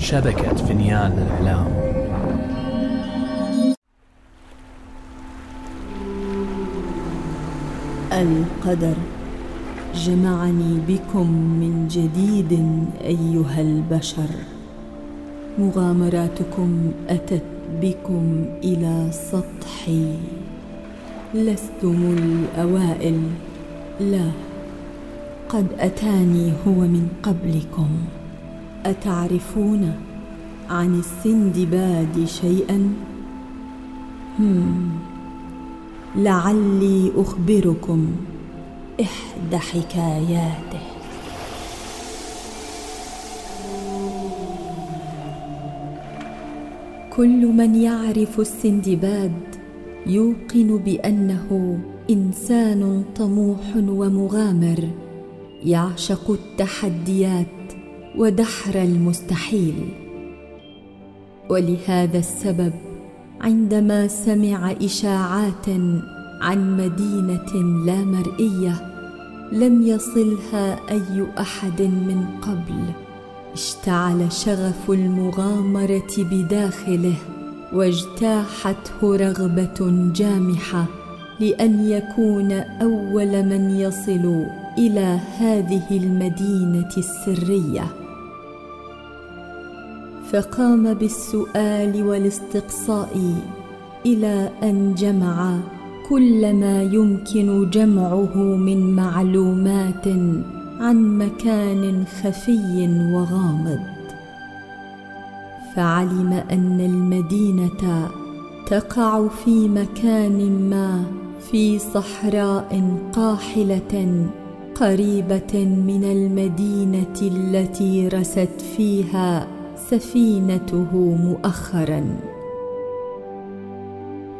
شبكة فنيان الإعلام القدر. جمعني بكم من جديد أيها البشر. مغامراتكم أتت بكم إلى سطحي. لستم الأوائل. لا قد أتاني هو من قبلكم. أتعرفون عن السندباد شيئا؟ هم لعلي أخبركم إحدى حكاياته. كل من يعرف السندباد يوقن بأنه إنسان طموح ومغامر يعشق التحديات ودحر المستحيل. ولهذا السبب عندما سمع إشاعات عن مدينة لا مرئية لم يصلها أي أحد من قبل. اشتعل شغف المغامرة بداخله واجتاحته رغبة جامحة لأن يكون أول من يصل إلى هذه المدينة السرية. فقام بالسؤال والاستقصاء إلى أن جمع كل ما يمكن جمعه من معلومات عن مكان خفي وغامض. فعلم أن المدينة تقع في مكان ما في صحراء قاحلة قريبة من المدينة التي رست فيها سفينته مؤخرا.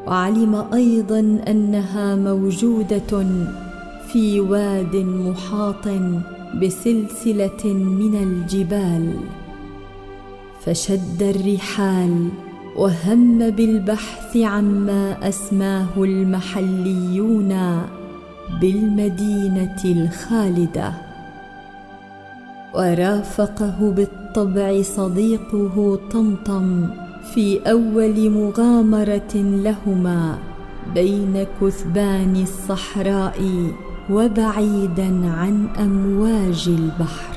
وعلم أيضا أنها موجودة في واد محاط بسلسلة من الجبال. فشد الرحال وهم بالبحث عما أسماه المحليون بالمدينة الخالدة. ورافقه بالطبع صديقه طمطم في أول مغامرة لهما بين كثبان الصحراء وبعيدا عن أمواج البحر.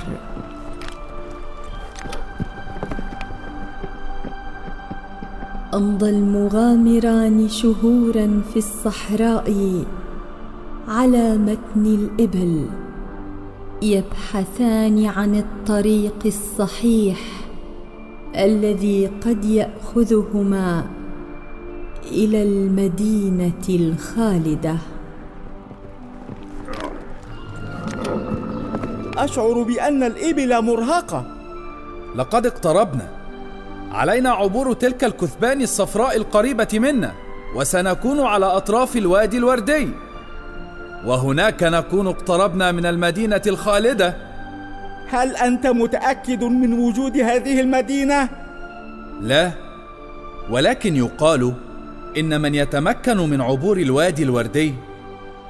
أمضى المغامران شهورا في الصحراء على متن الإبل يبحثان عن الطريق الصحيح الذي قد يأخذهما إلى المدينة الخالدة. أشعر بأن الإبل مرهقة. لقد اقتربنا. علينا عبور تلك الكثبان الصفراء القريبة منا وسنكون على أطراف الوادي الوردي. وهناك نكون اقتربنا من المدينة الخالدة. هل أنت متأكد من وجود هذه المدينة؟ لا ولكن يقال إن من يتمكن من عبور الوادي الوردي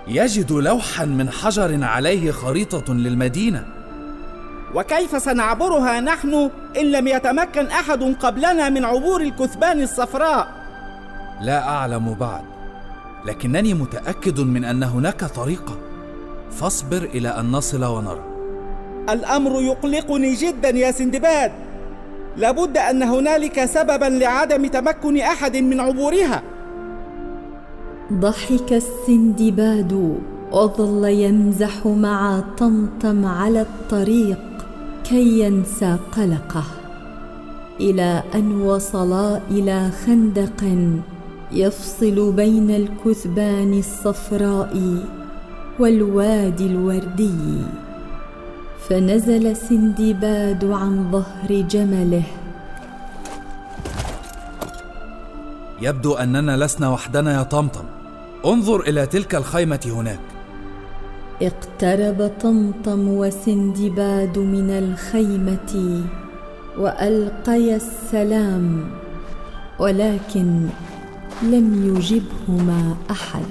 يجد لوحا من حجر عليه خريطة للمدينة. وكيف سنعبرها نحن إن لم يتمكن أحد قبلنا من عبور الكثبان الصفراء؟ لا أعلم بعد. لكنني متأكد من أن هناك طريقة. فاصبر إلى أن نصل ونرى. الأمر يقلقني جدا يا سندباد. لابد أن هنالك سببا لعدم تمكن أحد من عبورها. ضحك السندباد وظل يمزح مع طمطم على الطريق كي ينسى قلقه. إلى أن وصلا إلى خندق يفصل بين الكثبان الصفراء والوادي الوردي. فنزل سندباد عن ظهر جمله. يبدو أننا لسنا وحدنا يا طمطم. انظر إلى تلك الخيمة هناك. اقترب طمطم وسندباد من الخيمة والقيا السلام. ولكن لم يجبهما أحد.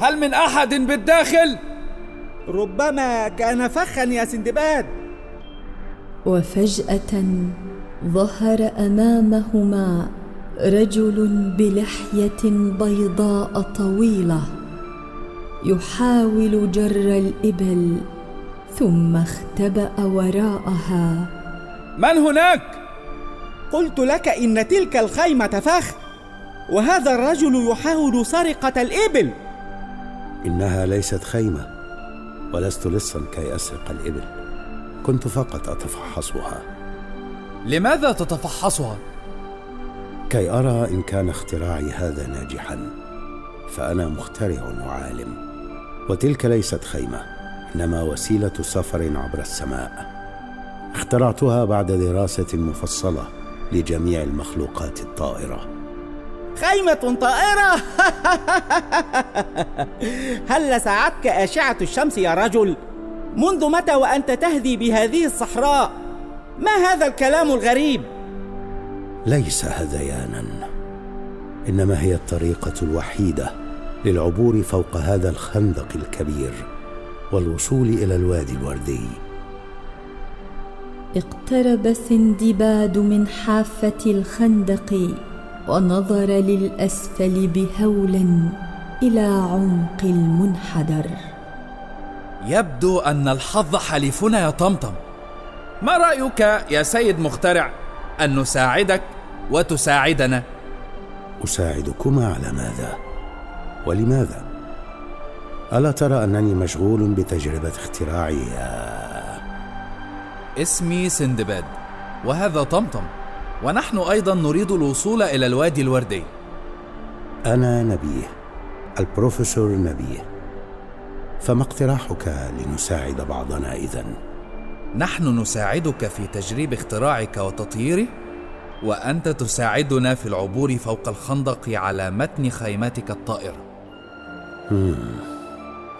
هل من أحد بالداخل؟ ربما كان فخا يا سندباد. وفجأة ظهر أمامهما رجل بلحية بيضاء طويلة يحاول جر الإبل ثم اختبأ وراءها. من هناك؟ قلت لك إن تلك الخيمة فخ وهذا الرجل يحاول سرقة الإبل. إنها ليست خيمة ولست لصا كي أسرق الإبل. كنت فقط أتفحصها. لماذا تتفحصها؟ كي أرى إن كان اختراعي هذا ناجحا فأنا مخترع وعالم. وتلك ليست خيمة إنما وسيلة سفر عبر السماء. اخترعتها بعد دراسة مفصلة. لجميع المخلوقات الطائرة خيمة طائرة هل ساعدك أشعة الشمس يا رجل؟ منذ متى وأنت تهدي بهذه الصحراء؟ ما هذا الكلام الغريب؟ ليس هذيانا إنما هي الطريقة الوحيدة للعبور فوق هذا الخندق الكبير والوصول إلى الوادي الوردي اقترب سندباد من حافة الخندق ونظر للأسفل بهول إلى عمق المنحدر. يبدو أن الحظ حليفنا يا طمطم. ما رأيك يا سيد مخترع أن نساعدك وتساعدنا؟ أساعدكما على ماذا؟ ولماذا؟ ألا ترى أنني مشغول بتجربة اختراعي يا اسمي سندباد وهذا طمطم. ونحن أيضا نريد الوصول إلى الوادي الوردي. أنا نبيه البروفيسور نبيه. فما اقتراحك لنساعد بعضنا إذن؟ نحن نساعدك في تجريب اختراعك وتطهيره وأنت تساعدنا في العبور فوق الخندق على متن خيمتك الطائرة. مم.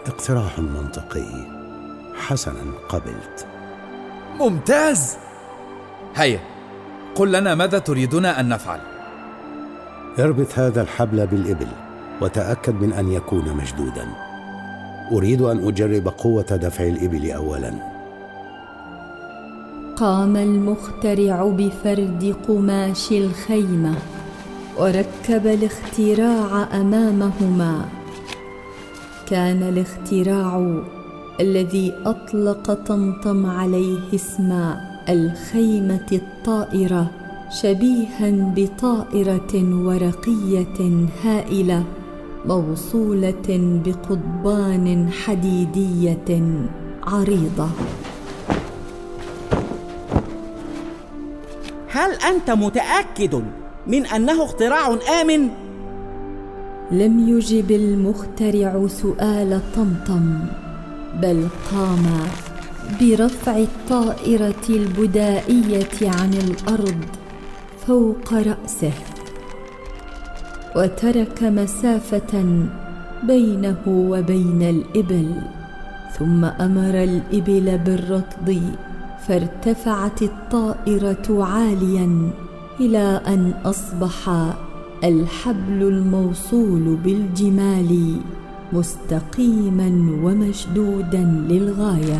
اقتراح منطقي. حسنا قبلت. ممتاز. هيا قل لنا ماذا تريدون أن نفعل؟ اربط هذا الحبل بالإبل وتأكد من أن يكون مشدودا. أريد أن أجرب قوة دفع الإبل أولا. قام المخترع بفرد قماش الخيمة وركب الاختراع أمامهما. كان الاختراع الذي أطلق طمطم عليه اسم الخيمة الطائرة شبيها بطائرة ورقية هائلة موصولة بقضبان حديدية عريضة هل أنت متأكد من أنه اختراع آمن؟ لم يجب المخترع سؤال طمطم بل قام برفع الطائرة البدائية عن الأرض فوق رأسه وترك مسافة بينه وبين الإبل ثم أمر الإبل بالركض فارتفعت الطائرة عاليا إلى أن أصبح الحبل الموصول بالجمال. مستقيما ومشدودا للغاية.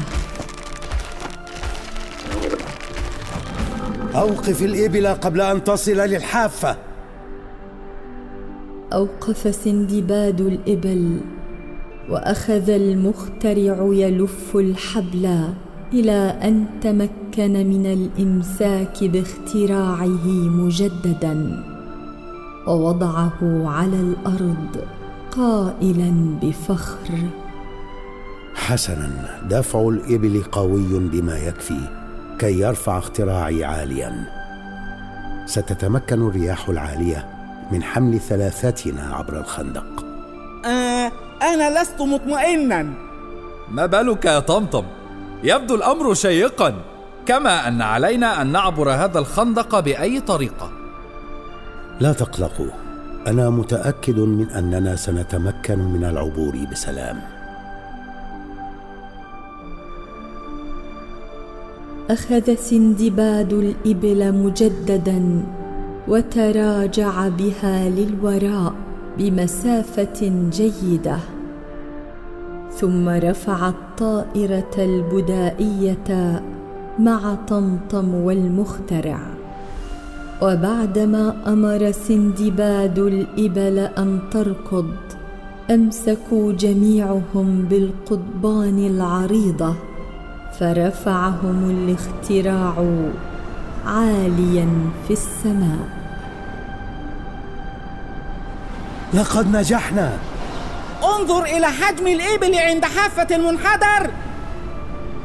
أوقف الإبل قبل أن تصل للحافة. أوقف سندباد الإبل وأخذ المخترع يلف الحبل إلى أن تمكن من الإمساك باختراعه مجددا. ووضعه على الأرض. قائلا بفخر. حسنا دفع الإبل قوي بما يكفي كي يرفع اختراعي عاليا. ستتمكن الرياح العالية من حمل ثلاثتنا عبر الخندق. آه أنا لست مطمئنا. ما بالك يا طمطم؟ يبدو الأمر شيقا كما أن علينا أن نعبر هذا الخندق بأي طريقة. لا تقلقوا أنا متأكد من أننا سنتمكن من العبور بسلام. أخذ سندباد الإبل مجددا وتراجع بها للوراء بمسافة جيدة. ثم رفع الطائرة البدائية مع طمطم والمخترع. وبعدما أمر سندباد الإبل أن تركض أمسكوا جميعهم بالقضبان العريضة فرفعهم الاختراع عاليا في السماء. لقد نجحنا. انظر إلى حجم الإبل عند حافة المنحدر.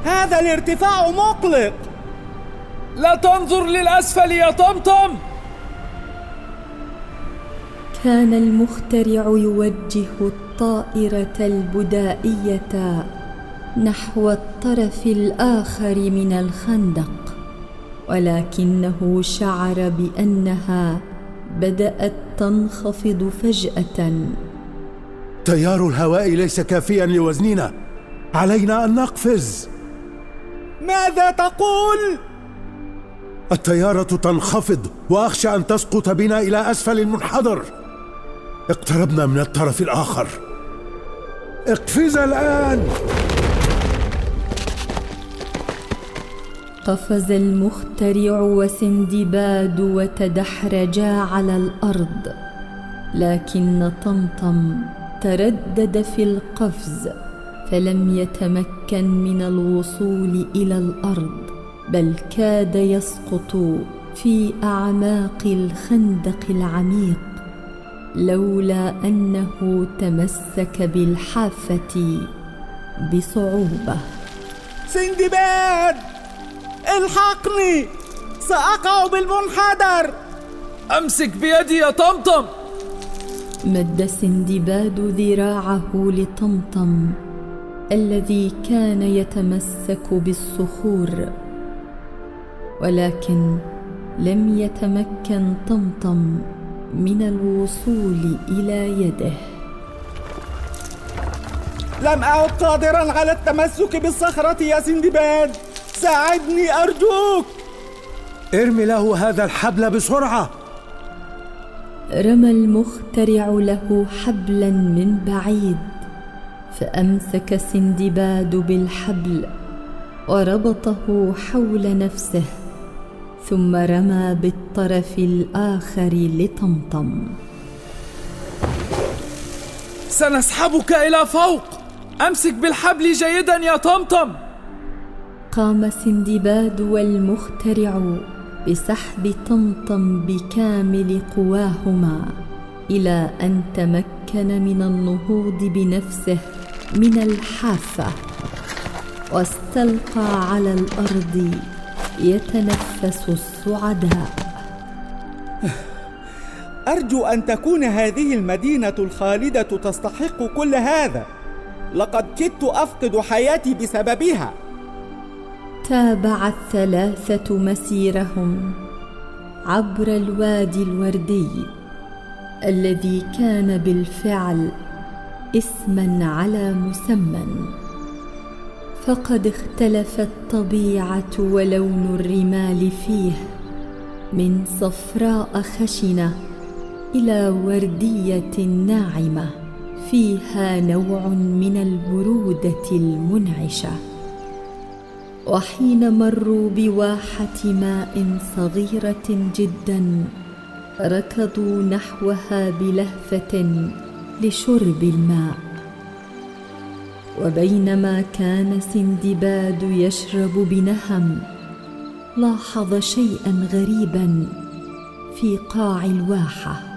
هذا الارتفاع مقلق. لا تنظر للأسفل يا طمطم. كان المخترع يوجه الطائرة البدائية نحو الطرف الآخر من الخندق ولكنه شعر بأنها بدأت تنخفض فجأة. تيار الهواء ليس كافيا لوزننا علينا أن نقفز. ماذا تقول؟ الطياره تنخفض وأخشى أن تسقط بنا إلى أسفل المنحدر اقتربنا من الطرف الآخر. اقفز الآن! قفز المخترع وسندباد وتدحرجا على الأرض لكن طمطم تردد في القفز فلم يتمكن من الوصول إلى الأرض. بل كاد يسقط في أعماق الخندق العميق لولا أنه تمسك بالحافة بصعوبة. سندباد الحقني سأقع بالمنحدر. أمسك بيدي يا طمطم. مد سندباد ذراعه لطمطم الذي كان يتمسك بالصخور. ولكن لم يتمكن طمطم من الوصول إلى يده. لم أعد قادرا على التمسك بالصخرة يا سندباد ساعدني أرجوك. ارمي له هذا الحبل بسرعة. رمى المخترع له حبلا من بعيد فأمسك سندباد بالحبل وربطه حول نفسه. ثم رمى بالطرف الآخر لطمطم. سنسحبك إلى فوق. أمسك بالحبل جيدا يا طمطم. قام سندباد والمخترع بسحب طمطم بكامل قواهما إلى أن تمكن من النهوض بنفسه من الحافة. واستلقى على الأرض يتنفس السعداء. أرجو أن تكون هذه المدينة الخالدة تستحق كل هذا. لقد كدت أفقد حياتي بسببها. تابع الثلاثة مسيرهم عبر الوادي الوردي الذي كان بالفعل اسما على مسمى. فقد اختلفت الطبيعة ولون الرمال فيه. من صفراء خشنة إلى وردية ناعمة فيها نوع من البرودة المنعشة. وحين مروا بواحة ماء صغيرة جدا ركضوا نحوها بلهفة لشرب الماء. وبينما كان سندباد يشرب بنهم لاحظ شيئا غريبا في قاع الواحة.